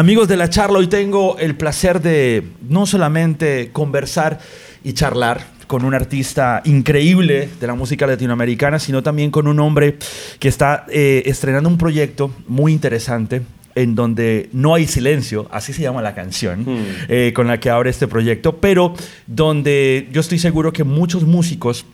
Amigos de la charla, hoy tengo el placer de no solamente conversar y charlar con un artista increíble de la música latinoamericana, sino también con un hombre que está eh, estrenando un proyecto muy interesante en donde no hay silencio, así se llama la canción, Hmm. eh, con la que abre este proyecto, pero donde yo estoy seguro que muchos músicos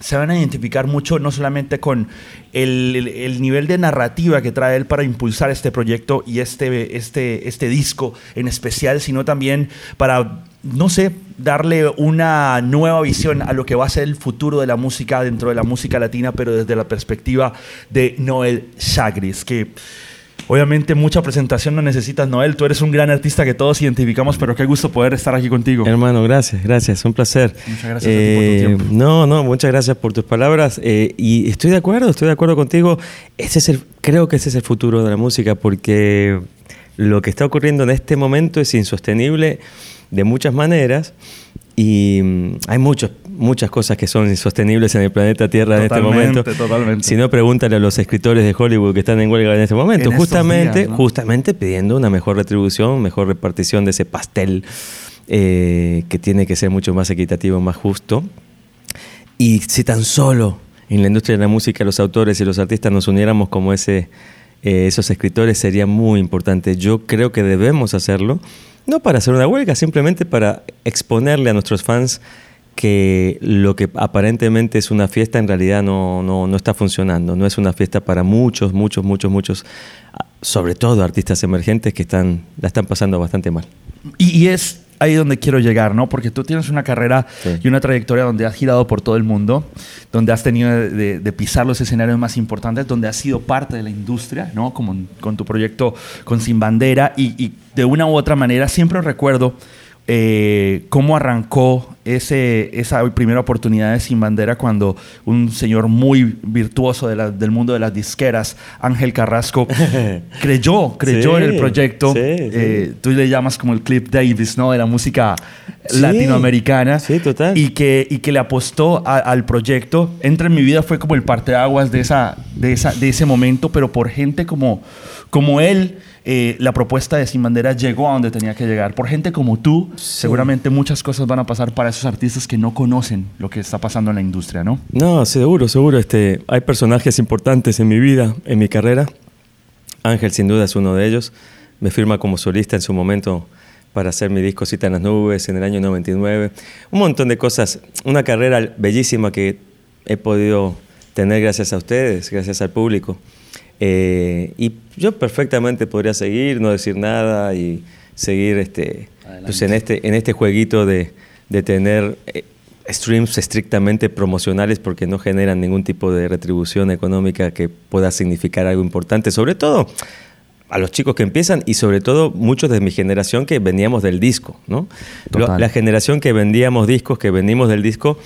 se van a identificar mucho no solamente con el, el- el nivel de narrativa que trae él para impulsar este proyecto y este, este, este disco en especial, sino también para, no sé, darle una nueva visión a lo que va a ser el futuro de la música dentro de la música latina, pero desde la perspectiva de Noel Chagris, que... Obviamente mucha presentación no necesitas, Noel. Tú eres un gran artista que todos identificamos, pero qué gusto poder estar aquí contigo. Hermano, gracias, gracias, un placer. Muchas gracias a ti por tu Eh, tiempo. No, no, muchas gracias por tus palabras. eh, y estoy de acuerdo, estoy de acuerdo contigo. Ese es el, creo que ese es el futuro de la música, porque lo que está ocurriendo en este momento es insostenible de muchas maneras. Y mm, hay muchos, muchas cosas que son insostenibles en el planeta Tierra en este momento. totalmente. Si no, pregúntale a los escritores de Hollywood que están en huelga en este momento. En justamente, días, ¿no? justamente pidiendo una mejor retribución, mejor repartición de ese pastel eh, que tiene que ser mucho más equitativo, más justo. Y si tan solo en la industria de la música los autores y los artistas nos uniéramos como ese, eh, esos escritores, sería muy importante. Yo creo que debemos hacerlo, no para hacer una huelga, simplemente para exponerle a nuestros fans que lo que aparentemente es una fiesta en realidad no, no, no está funcionando. No es una fiesta para muchos, muchos, muchos, muchos, sobre todo artistas emergentes que están, la están pasando bastante mal. Y, y es ahí donde quiero llegar, ¿no? Porque tú tienes una carrera Sí. y una trayectoria donde has girado por todo el mundo, donde has tenido de, de- de pisar los escenarios más importantes, donde has sido parte de la industria, ¿no? Como con tu proyecto con Sin Bandera y, y de una u otra manera siempre recuerdo eh, cómo arrancó ese, esa primera oportunidad de Sin Bandera cuando un señor muy virtuoso de la- del mundo de las disqueras, Ángel Carrasco, creyó, creyó Sí, en el proyecto. sí, sí. Eh, tú le llamas como el Clip Davis, ¿no? De la música latinoamericana. Sí, total. Y que, y que le apostó a- al proyecto. Entra en mi vida fue como el parteaguas de, esa, de, esa, de ese momento, pero por gente como, como él, eh, la propuesta de Sin Bandera llegó a donde tenía que llegar. Por gente como tú, seguramente muchas cosas van a pasar para esos artistas que no conocen lo que está pasando en la industria, ¿no? No, seguro, seguro. Este, hay personajes importantes en mi vida, en mi carrera. Ángel sin duda es uno de ellos. Me firma como solista en su momento para hacer mi disco Cita en las Nubes en el año 99. Un montón de cosas. Una carrera bellísima que he podido tener gracias a ustedes, gracias al público. Eh, y yo perfectamente podría seguir, no decir nada y seguir este, pues en, este, en este jueguito de, de tener eh, streams estrictamente promocionales porque no generan ningún tipo de retribución económica que pueda significar algo importante, sobre todo a los chicos que empiezan y sobre todo muchos de mi generación que veníamos del disco, ¿no? Total. La generación que vendíamos discos, que venimos del disco,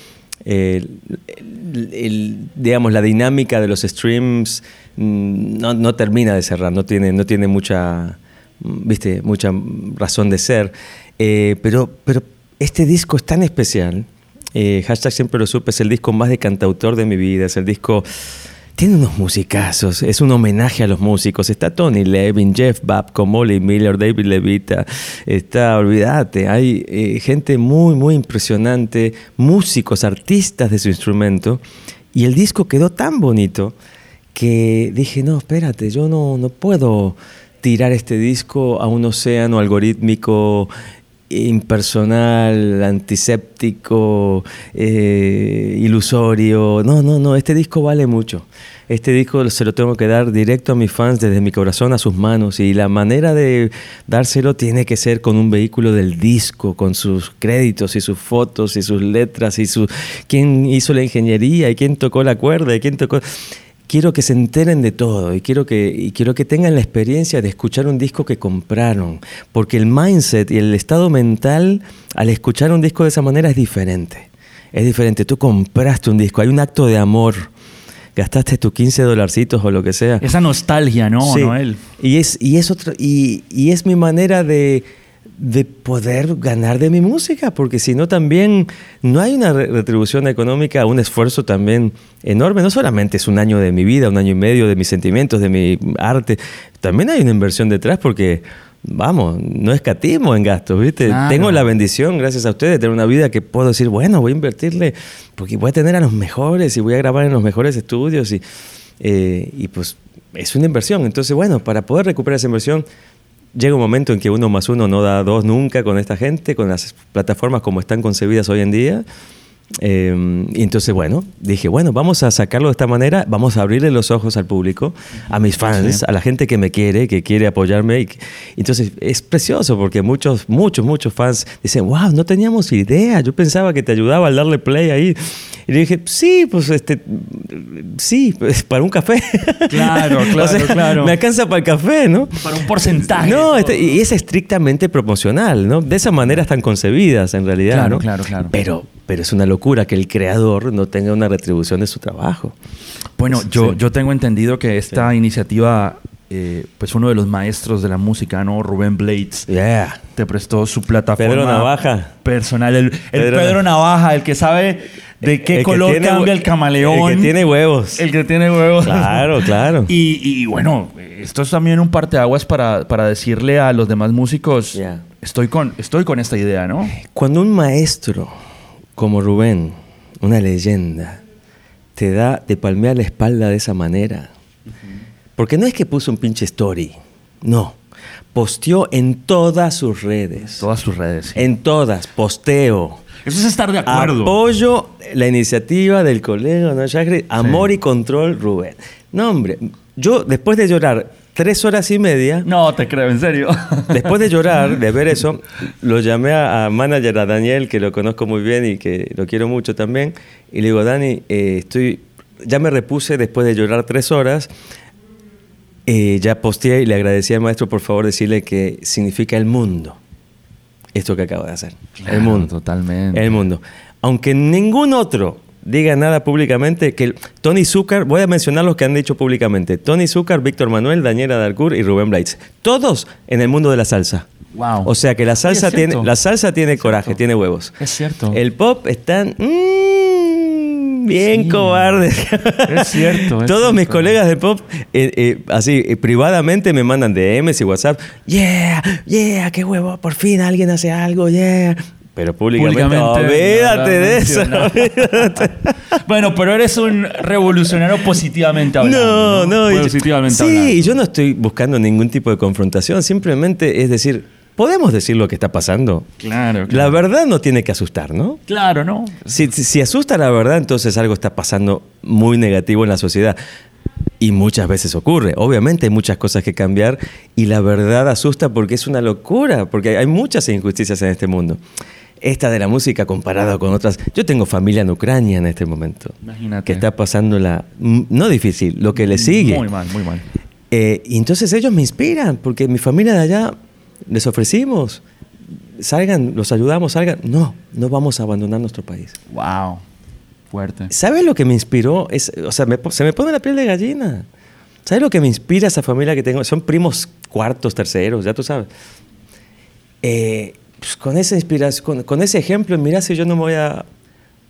digamos, la dinámica de los streams mm, no, no termina de cerrar, no tiene, no tiene mucha, mm, viste, mucha razón de ser. Eh, pero, pero este disco es tan especial. eh, hashtag siempre lo supe, es el disco más de cantautor de mi vida, es el disco... Tiene unos musicazos, es un homenaje a los músicos. Está Tony Levin, Jeff Babco, Molly Miller, David Levita. Está, olvídate, hay eh, gente muy, muy impresionante, músicos, artistas de su instrumento. Y el disco quedó tan bonito que dije, no, espérate, yo no, no puedo tirar este disco a un océano algorítmico impersonal, antiséptico, eh, ilusorio. No, no, no, este disco vale mucho. Este disco se lo tengo que dar directo a mis fans desde mi corazón a sus manos y la manera de dárselo tiene que ser con un vehículo del disco, con sus créditos y sus fotos y sus letras y su quién hizo la ingeniería y quién tocó la cuerda y quién tocó quiero que se enteren de todo y quiero que, y quiero que tengan la experiencia de escuchar un disco que compraron, porque el mindset y el estado mental al escuchar un disco de esa manera es diferente. Es diferente, tú compraste un disco, hay un acto de amor, gastaste tus 15 dolarcitos o lo que sea. Esa nostalgia, ¿no, Sí. Noel? Y es, y es, otro, y, y es mi manera de, de poder ganar de mi música, porque si no también no hay una re- retribución económica, un esfuerzo también enorme. No solamente es un año de mi vida, un año y medio de mis sentimientos, de mi arte, también hay una inversión detrás porque vamos, no escatimo en gastos, ¿viste? Tengo la bendición, gracias a ustedes, de tener una vida que puedo decir, bueno, voy a invertirle, porque voy a tener a los mejores y voy a grabar en los mejores estudios y, eh, y pues es una inversión. Entonces, bueno, para poder recuperar esa inversión, llega un momento en que uno más uno no da dos nunca con esta gente, con las plataformas como están concebidas hoy en día. Em, y entonces, bueno, dije, bueno, vamos a sacarlo de esta manera, vamos a abrirle los ojos al público, a mis fans, a la gente que me quiere, que quiere apoyarme. Y, entonces, es precioso porque muchos, muchos, muchos fans dicen, wow, no teníamos idea, yo pensaba que te ayudaba al darle play ahí. Y le dije, sí, pues este, sí, pues, para un café. Claro, claro, claro. Me alcanza para el café, ¿no? Para un porcentaje. No, este, y es estrictamente proporcional, ¿no? De esa manera están concebidas en realidad. Claro, claro, claro. Pero, pero es una locura que el creador no tenga una retribución de su trabajo. Bueno, yo, yo tengo entendido que esta iniciativa eh, pues uno de los maestros de la música, ¿no? Rubén Blades. Yeah. Te prestó su plataforma. Pedro Navaja. Personal. El, Pedro, Navaja, el que sabe de qué color cambia el camaleón. El que tiene huevos. El que tiene huevos. Claro, claro. y, bueno, esto es también un parteaguas para, para decirle a los demás músicos, estoy, con, estoy con esta idea, ¿no? Cuando un maestro como Rubén, una leyenda, te da, te palmea la espalda de esa manera, porque no es que puso un pinche story, no. Posteó en todas sus redes. Todas sus redes. En todas, posteo. Eso es estar de acuerdo. Apoyo la iniciativa del colega ¿no? Amor y Control Rubén. No, hombre, yo después de llorar tres horas y media. No, te creo, en serio. Después de llorar, de ver eso, lo llamé a, manager, a Daniel, que lo conozco muy bien y que lo quiero mucho también. Y le digo, Dani, eh, estoy, ya me repuse después de llorar tres horas. Eh, ya posteé y le agradecí al maestro por favor decirle que significa el mundo. Esto que acabo de hacer. el mundo. Totalmente. El mundo. Aunque ningún otro diga nada públicamente, que Tony Zucker, voy a mencionar los que han dicho públicamente, Tony Zucker, Víctor Manuel, Daniela Darcourt y Rubén Blades. Todos en el mundo de la salsa. Wow. O sea que la salsa tiene, la salsa tiene coraje, tiene huevos. Es cierto. El pop está... bien cobarde. Es cierto. Todos mis colegas de pop, eh, eh, así, eh, privadamente me mandan DMs y WhatsApp. Yeah, yeah, qué huevo, por fin alguien hace algo, yeah. Pero públicamente, olvídate de eso. bueno, pero eres un revolucionario positivamente hablando. No, no. Positivamente sí, yo no estoy buscando ningún tipo de confrontación. Simplemente es decir, podemos decir lo que está pasando. Claro, La verdad no tiene que asustar, ¿no? Claro, ¿no? Si, si, asusta la verdad, entonces algo está pasando muy negativo en la sociedad. Y muchas veces ocurre. Obviamente hay muchas cosas que cambiar y la verdad asusta porque es una locura, porque hay muchas injusticias en este mundo. Esta de la música comparada con otras. Yo tengo familia en Ucrania en este momento. Imagínate. Que está pasando la. No difícil, lo que le sigue. Muy mal, muy mal. Eh, y entonces ellos me inspiran, porque mi familia de allá les ofrecimos, salgan, los ayudamos, salgan. No, no vamos a abandonar nuestro país. Wow, fuerte. ¿Sabes lo que me inspiró? Es, o sea, se me pone la piel de gallina. ¿Sabes lo que me inspira esa familia que tengo? Son primos cuartos, terceros, ya tú sabes. Eh, pues con esa inspiración, con, ese ejemplo, mira si yo no me voy a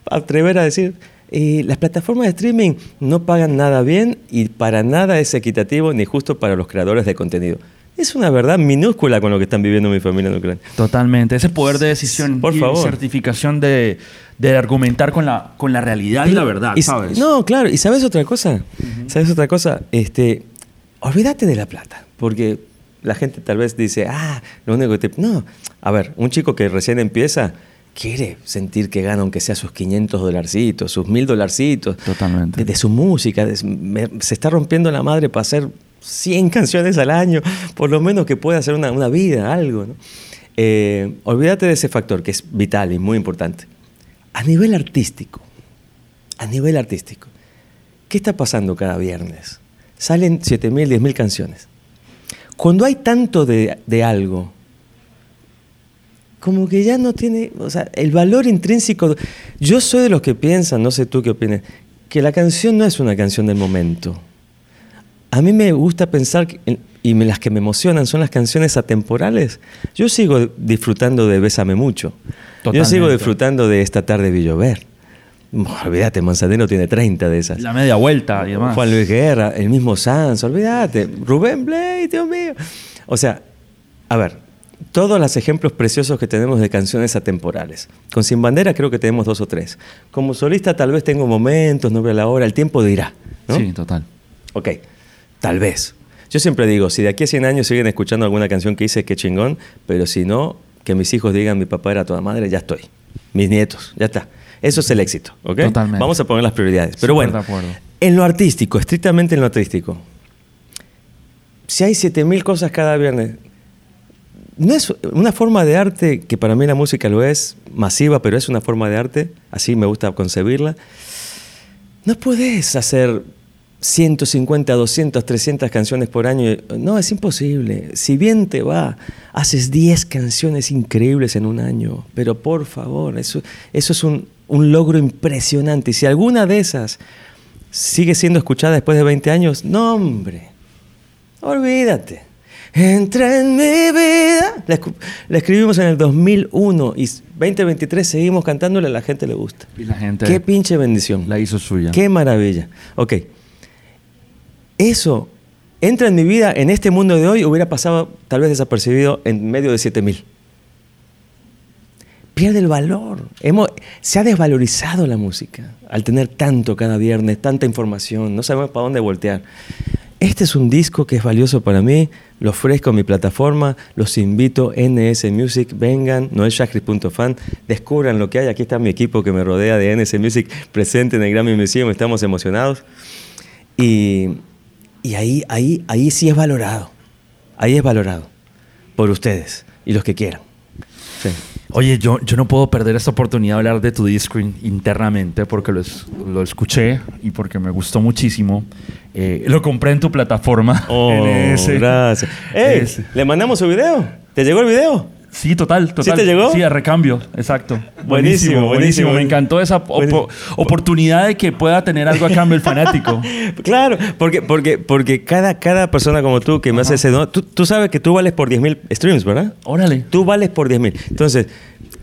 atrever a decir, eh, las plataformas de streaming no pagan nada bien y para nada es equitativo ni justo para los creadores de contenido es una verdad minúscula con lo que están viviendo mi familia en Ucrania. Totalmente. Ese poder de decisión Por y favor. certificación de, argumentar con la, con la realidad y, la verdad, ¿sabes? No, claro. ¿Y sabes otra cosa? ¿Sabes otra cosa? Este, olvídate de la plata. Porque la gente tal vez dice, ah, lo único que te... No. A ver, un chico que recién empieza quiere sentir que gana, aunque sea sus 500 dolarcitos, sus 1000 dolarcitos. Totalmente. De, su música. se está rompiendo la madre para hacer 100 canciones al año, por lo menos que pueda hacer una, vida, algo. Eh, olvídate de ese factor que es vital y muy importante. A nivel artístico, a nivel artístico, ¿qué está pasando cada viernes? Salen 7.000, 10.000 canciones. Cuando hay tanto de, de algo, como que ya no tiene, o sea, el valor intrínseco. Yo soy de los que piensan, no sé tú qué opinas, que la canción no es una canción del momento a mí me gusta pensar, y las que me emocionan son las canciones atemporales. Yo sigo disfrutando de Bésame Mucho. Yo sigo disfrutando de Esta tarde vi llover. Olvídate, Manzanero tiene 30 de esas. La media vuelta y demás. Juan Luis Guerra, el mismo Sanz, olvídate. Rubén Blade, Dios mío. O sea, a ver, todos los ejemplos preciosos que tenemos de canciones atemporales. Con Sin Bandera creo que tenemos dos o tres. Como solista tal vez tengo momentos, no veo la hora, el tiempo dirá. ¿no? Sí, total. Ok, tal vez. Yo siempre digo, si de aquí a 100 años siguen escuchando alguna canción que hice, qué chingón, pero si no, que mis hijos digan mi papá era toda madre, ya estoy. Mis nietos, ya está. Eso es el éxito, ¿ok? Totalmente. Vamos a poner las prioridades. Pero bueno, en lo artístico, estrictamente en lo artístico, si hay 7000 cosas cada viernes, no es una forma de arte que para mí la música lo es, masiva, pero es una forma de arte, así me gusta concebirla. No puedes hacer 150, 200, 300 canciones por año. No, es imposible. Si bien te va, haces 10 canciones increíbles en un año. Pero por favor, eso, eso es un, un logro impresionante. Y si alguna de esas sigue siendo escuchada después de 20 años, no, hombre, olvídate. Entra en mi vida. La, escribimos en el 2001 y 2023 seguimos cantándola, a la gente le gusta. Y la gente Qué pinche bendición. la hizo suya. Qué maravilla. Ok. Eso entra en mi vida en este mundo de hoy, hubiera pasado tal vez desapercibido en medio de 7000. Pierde el valor. Hemos, se ha desvalorizado la música al tener tanto cada viernes, tanta información, no sabemos para dónde voltear. Este es un disco que es valioso para mí, lo ofrezco en mi plataforma, los invito, NS Music, vengan, noelshakri.fan, descubran lo que hay, aquí está mi equipo que me rodea de NS Music presente en el Grammy Museum, estamos emocionados. Y, y ahí, ahí, ahí sí es valorado, ahí es valorado por ustedes y los que quieran. Sí. Oye, yo, yo no puedo perder esta oportunidad de hablar de tu disco in- internamente porque lo, es- lo escuché y porque me gustó muchísimo. Eh, lo compré en tu plataforma. Oh, gracias. Ey, ¿Le mandamos su video? ¿Te llegó el video? Sí, total, total. te llegó? Sí, a recambio, exacto. Buenísimo, buenísimo. Me encantó esa oportunidad de que pueda tener algo a cambio el fanático. Claro, porque, porque, porque cada, cada persona como tú que me hace ese don, tú, tú sabes que tú vales por 10.000 streams, ¿verdad? Órale. Tú vales por 10.000. Entonces,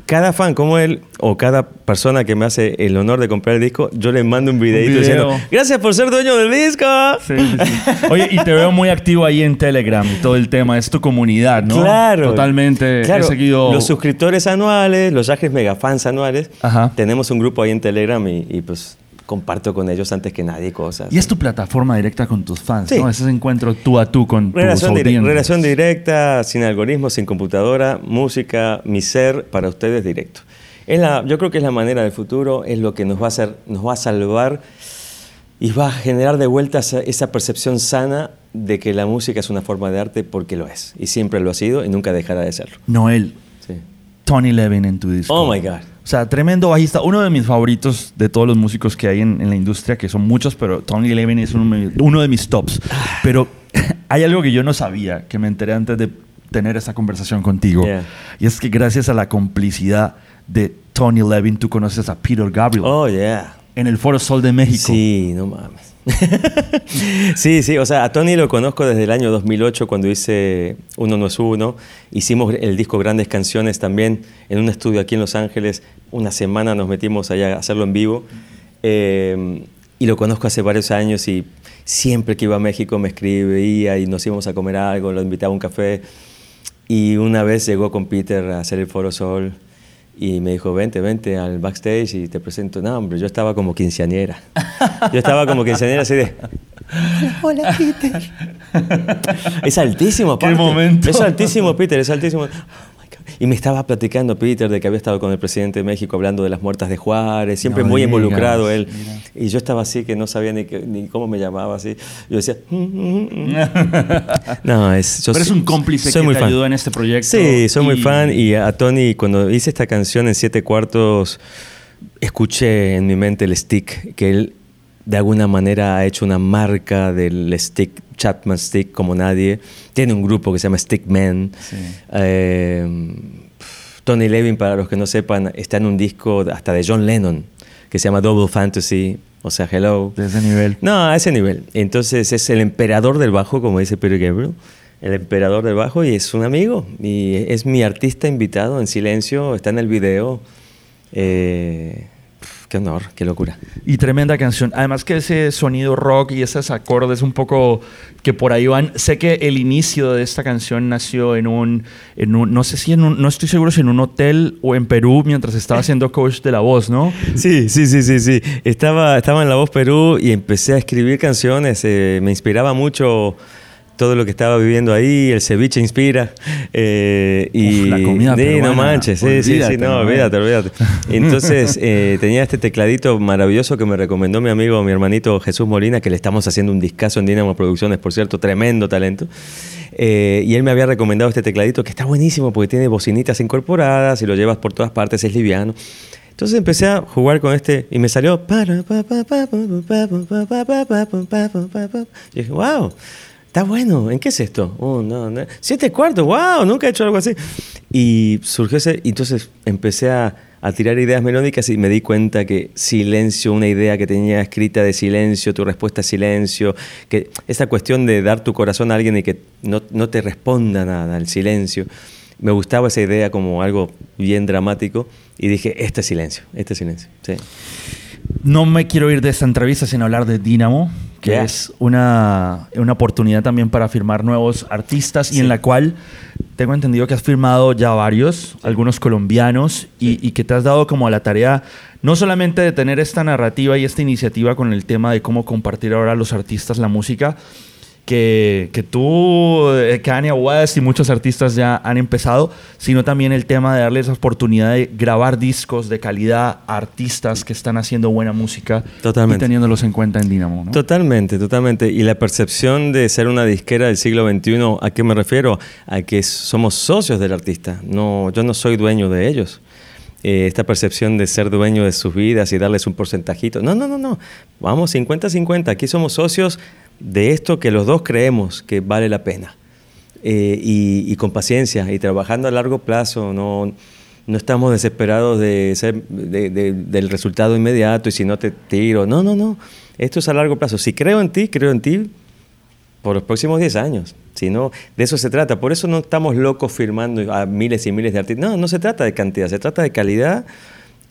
cada fan como él o cada persona que me hace el honor de comprar el disco, yo le mando un videito video. diciendo, gracias por ser dueño del disco. Sí, sí, sí. Oye, y te veo muy activo ahí en Telegram todo el tema. Es tu comunidad, ¿no? Claro. Totalmente. Claro, He seguido. Los suscriptores anuales, los Yagres Megafans anuales, Ajá. tenemos un grupo ahí en Telegram y, y, pues comparto con ellos antes que nadie cosas. Y es tu plataforma directa con tus fans, Sí. ¿no? Ese encuentro tú a tú con Relación, tus audiencias. relación directa, sin algoritmos, sin computadora, música, mi ser para ustedes directo. Es la, yo creo que es la manera del futuro, es lo que nos va a hacer, nos va a salvar y va a generar de vuelta esa, esa percepción sana de que la música es una forma de arte porque lo es y siempre lo ha sido y nunca dejará de serlo. Noel, Sí. Tony Levin en tu disco. Oh my God. O sea, tremendo bajista. Uno de mis favoritos de todos los músicos que hay en, en la industria, que son muchos, pero Tony Levin es uno, de mi- uno de mis tops. Pero hay algo que yo no sabía, que me enteré antes de tener esta conversación contigo. Yeah. Y es que gracias a la complicidad de Tony Levin, tú conoces a Peter Gabriel Oh yeah. En el Foro Sol de México. Sí, no mames. sí, sí, o sea, a Tony lo conozco desde el año 2008 cuando hice Uno no es uno. Hicimos el disco Grandes Canciones también en un estudio aquí en Los Ángeles. Una semana nos metimos allá a hacerlo en vivo. Eh, y lo conozco hace varios años y siempre que iba a México me escribía y nos íbamos a comer algo, lo invitaba a un café. Y una vez llegó con Peter a hacer el Foro Sol y me dijo, vente, vente al backstage y te presento. No, hombre, yo estaba como quinceañera. Yo estaba como quinceañera así de... Hola, Peter. Es altísimo, momento. Es altísimo, Peter, es altísimo. Y me estaba platicando Peter de que había estado con el presidente de México hablando de las muertas de Juárez, siempre No muy digas, involucrado él. mira. Y yo estaba así que no sabía ni, qué- ni cómo me llamaba así. Yo decía, "Mm, mm, mm". no, es. yo Pero es un cómplice soy que muy te fan. ayudó en este proyecto. Sí, soy muy y- fan y a Tony cuando hice esta canción en siete cuartos escuché en mi mente el stick que él de alguna manera ha hecho una marca del stick Chapman Stick como nadie. Tiene un grupo que se llama Stickman. Sí. Eh, Tony Levin, para los que no sepan, está en un disco hasta de John Lennon que se llama Double Fantasy, o sea, Hello. De ese nivel. No, a ese nivel. Entonces es el emperador del bajo, como dice Peter Gabriel. El emperador del bajo y es un amigo. Y es mi artista invitado en silencio, está en el video. Eh, qué honor, qué locura. Y tremenda canción. Además que ese sonido rock y esos acordes un poco que por ahí van. Sé que el inicio de esta canción nació en un, en un no sé si en un, no estoy seguro si en un hotel o en Perú mientras estaba haciendo coach de la voz, ¿no? Sí, sí, sí, sí, sí. Estaba, estaba en La Voz Perú y empecé a escribir canciones. Eh, me inspiraba mucho todo lo que estaba viviendo ahí, el ceviche inspira. Eh, y la comida sí, no manches, sí, sí, sí, no, olvídate, olvídate. Entonces eh, tenía este tecladito maravilloso que me recomendó mi amigo, mi hermanito Jesús Molina, que le estamos haciendo un discazo en Dinamo Producciones, por cierto, tremendo talento. Eh, y él me había recomendado este tecladito que está buenísimo porque tiene bocinitas incorporadas y lo llevas por todas partes, es liviano. Entonces empecé a jugar con este y me salió. Y dije, wow. Está bueno, ¿en qué es esto? Oh, no, no. Siete cuartos, wow, nunca he hecho algo así. Y surgió ese, y entonces empecé a, a, tirar ideas melódicas y me di cuenta que silencio, una idea que tenía escrita de silencio, tu respuesta es silencio, que esa cuestión de dar tu corazón a alguien y que no, no te responda nada, el silencio. Me gustaba esa idea como algo bien dramático y dije, este es silencio, este es silencio. Sí. No me quiero ir de esta entrevista sin hablar de Dynamo, que es una, una, oportunidad también para firmar nuevos artistas y en la cual tengo entendido que has firmado ya varios, algunos colombianos, y, y, que te has dado como a la tarea no solamente de tener esta narrativa y esta iniciativa con el tema de cómo compartir ahora a los artistas la música, que, que tú, eh, Kanye West y muchos artistas ya han empezado, sino también el tema de darles la oportunidad de grabar discos de calidad a artistas que están haciendo buena música totalmente. y teniéndolos en cuenta en Dynamo. ¿no? Totalmente, totalmente. Y la percepción de ser una disquera del siglo XXI, ¿a qué me refiero? A que somos socios del artista. No, yo no soy dueño de ellos. Eh, esta percepción de ser dueño de sus vidas y darles un porcentajito. No, no, no, no. Vamos 50-50. Aquí somos socios de esto que los dos creemos que vale la pena. Eh, y, con paciencia y trabajando a largo plazo, no, no estamos desesperados de ser, del resultado inmediato y si no te tiro. No, no, no. Esto es a largo plazo. Si creo en ti, creo en ti por los próximos 10 años. Si no, de eso se trata. Por eso no estamos locos firmando a miles y miles de artistas. No, no se trata de cantidad, se trata de calidad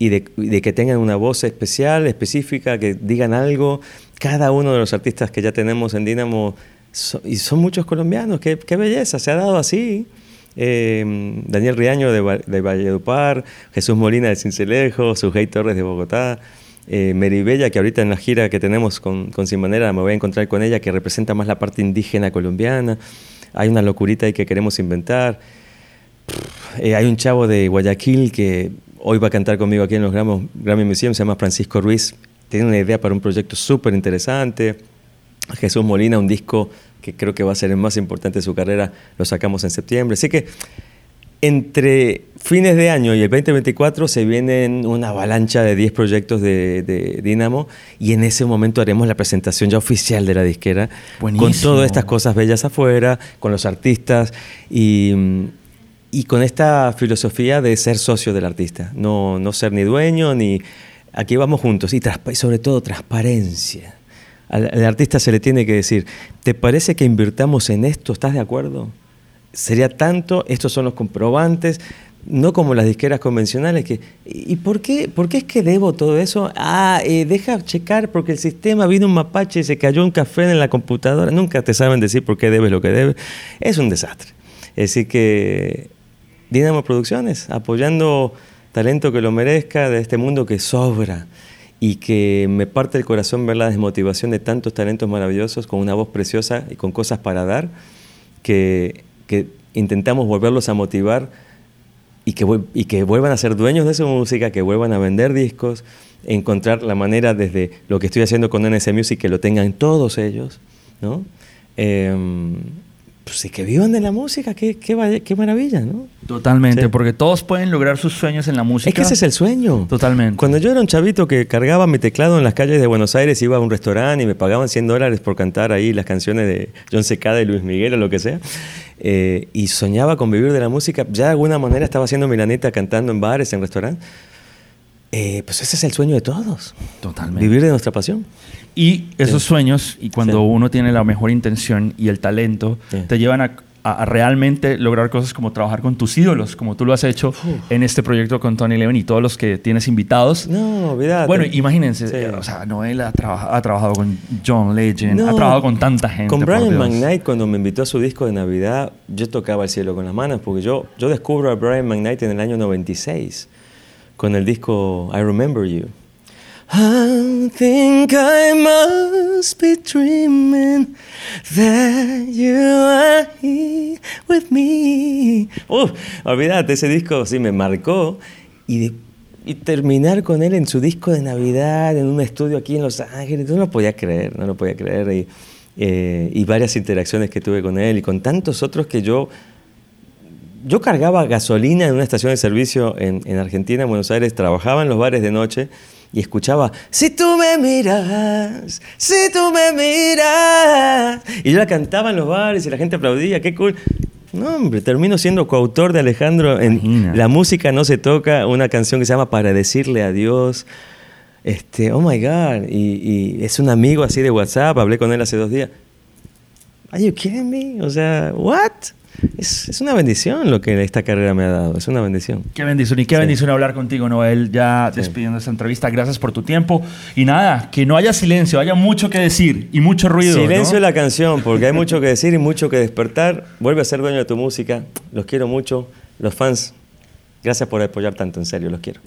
y de, que tengan una voz especial, específica, que digan algo cada uno de los artistas que ya tenemos en Dinamo, y son muchos colombianos, qué, belleza, se ha dado así. Eh, Daniel Riaño de, de Valledupar, Jesús Molina de Cincelejo, Sujei Torres de Bogotá, eh, Meribella, que ahorita en la gira que tenemos con, con Sin Manera me voy a encontrar con ella, que representa más la parte indígena colombiana. Hay una locurita ahí que queremos inventar. Eh, hay un chavo de Guayaquil que hoy va a cantar conmigo aquí en los Grammy, Grammy Museum, se llama Francisco Ruiz, tiene una idea para un proyecto súper interesante. Jesús Molina, un disco que creo que va a ser el más importante de su carrera, lo sacamos en septiembre. Así que entre fines de año y el 2024 se vienen una avalancha de 10 proyectos de, de Dynamo y en ese momento haremos la presentación ya oficial de la disquera con todas estas cosas bellas afuera, con los artistas y, y con esta filosofía de ser socio del artista, no, no ser ni dueño ni aquí vamos juntos y, sobre todo transparencia. Al, artista se le tiene que decir, ¿te parece que invirtamos en esto? ¿Estás de acuerdo? Sería tanto, estos son los comprobantes, no como las disqueras convencionales que ¿y por qué, por qué es que debo todo eso? Ah, eh, deja checar porque el sistema vino un mapache y se cayó un café en la computadora. Nunca te saben decir por qué debes lo que debes. Es un desastre. Es decir que Dinamo Producciones apoyando talento que lo merezca, de este mundo que sobra y que me parte el corazón ver la desmotivación de tantos talentos maravillosos con una voz preciosa y con cosas para dar, que, que intentamos volverlos a motivar y que, y que vuelvan a ser dueños de su música, que vuelvan a vender discos, encontrar la manera desde lo que estoy haciendo con NS Music, que lo tengan todos ellos, ¿no? Em, pues sí, que vivan de la música, qué, qué, qué maravilla, ¿no? Totalmente, porque todos pueden lograr sus sueños en la música. Es que ese es el sueño. Totalmente. Cuando yo era un chavito que cargaba mi teclado en las calles de Buenos Aires, iba a un restaurante y me pagaban 100 dólares por cantar ahí las canciones de John Secada y Luis Miguel o lo que sea, eh, y soñaba con vivir de la música, ya de alguna manera estaba haciendo milaneta cantando en bares, en restaurantes. Eh, pues ese es el sueño de todos. Totalmente. Vivir de nuestra pasión. Y esos sueños, y cuando uno tiene la mejor intención y el talento, te llevan a a, realmente lograr cosas como trabajar con tus ídolos, como tú lo has hecho en este proyecto con Tony Levin y todos los que tienes invitados. No, olvídate. Bueno, imagínense, o sea, Noel ha, trabajado con John Legend, ha trabajado con tanta gente. Con Brian McKnight, cuando me invitó a su disco de Navidad, yo tocaba el cielo con las manos, porque yo, yo descubro a Brian McKnight en el año 96, con el disco I Remember You. I think I must be dreaming that you are here with me. Uf, olvídate, ese disco sí me marcó. Y, y, terminar con él en su disco de Navidad, en un estudio aquí en Los Ángeles, no lo podía creer, no lo podía creer. Y, eh, y varias interacciones que tuve con él y con tantos otros que yo yo cargaba gasolina en una estación de servicio en, en, Argentina, en Buenos Aires, trabajaba en los bares de noche y escuchaba, si tú me miras, si tú me miras. Y yo la cantaba en los bares y la gente aplaudía, qué cool. No, hombre, termino siendo coautor de Alejandro en La música no se toca, una canción que se llama Para decirle adiós. Este, oh my God, y, y es un amigo así de WhatsApp, hablé con él hace dos días. Are you kidding me? O sea, what? Es, es, una bendición lo que esta carrera me ha dado, es una bendición. Qué bendición y qué bendición hablar contigo, Noel, ya despidiendo esta entrevista. Gracias por tu tiempo. Y nada, que no haya silencio, haya mucho que decir y mucho ruido. Silencio es la canción, porque hay mucho que decir y mucho que despertar. Vuelve a ser dueño de tu música, los quiero mucho. Los fans, gracias por apoyar tanto, en serio, los quiero.